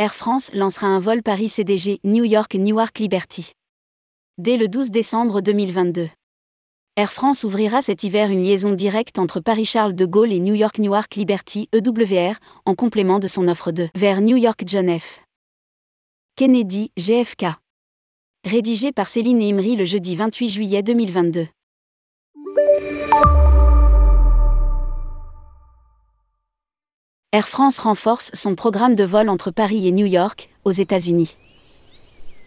Air France lancera un vol Paris-CDG New York-Newark Liberty. Dès le 12 décembre 2022. Air France ouvrira cet hiver une liaison directe entre Paris-Charles de Gaulle et New York-Newark Liberty EWR, en complément de son offre de vers New York John F. Kennedy, GFK. Rédigé par Céline Imri le jeudi 28 juillet 2022. Air France renforce son programme de vol entre Paris et New York, aux États-Unis.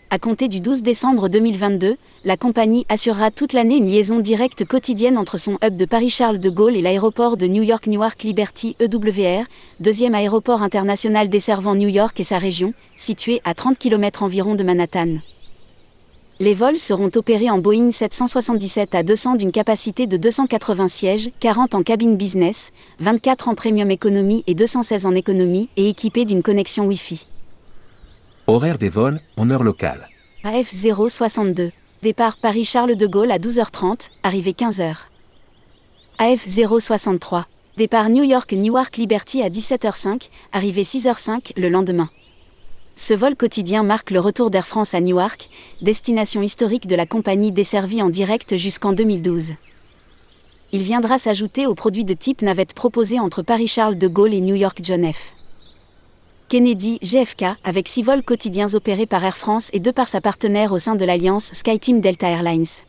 À compter du 12 décembre 2022, la compagnie assurera toute l'année une liaison directe quotidienne entre son hub de Paris-Charles de Gaulle et l'aéroport de New York-Newark Liberty EWR, deuxième aéroport international desservant New York et sa région, situé à 30 km environ de Manhattan. Les vols seront opérés en Boeing 777 à 200 d'une capacité de 280 sièges, 40 en cabine business, 24 en premium économie et 216 en économie et équipés d'une connexion Wi-Fi. Horaire des vols en heure locale. AF 062. Départ Paris-Charles de Gaulle à 12h30, arrivée 15h. AF 063. Départ New York-Newark Liberty à 17h05, arrivée 6h05 le lendemain. Ce vol quotidien marque le retour d'Air France à Newark, destination historique de la compagnie desservie en direct jusqu'en 2012. Il viendra s'ajouter aux produits de type navette proposés entre Paris-Charles de Gaulle et New York John F. Kennedy, GFK, avec six vols quotidiens opérés par Air France et deux par sa partenaire au sein de l'alliance SkyTeam Delta Airlines.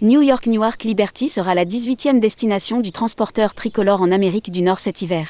New York Newark Liberty sera la 18e destination du transporteur tricolore en Amérique du Nord cet hiver.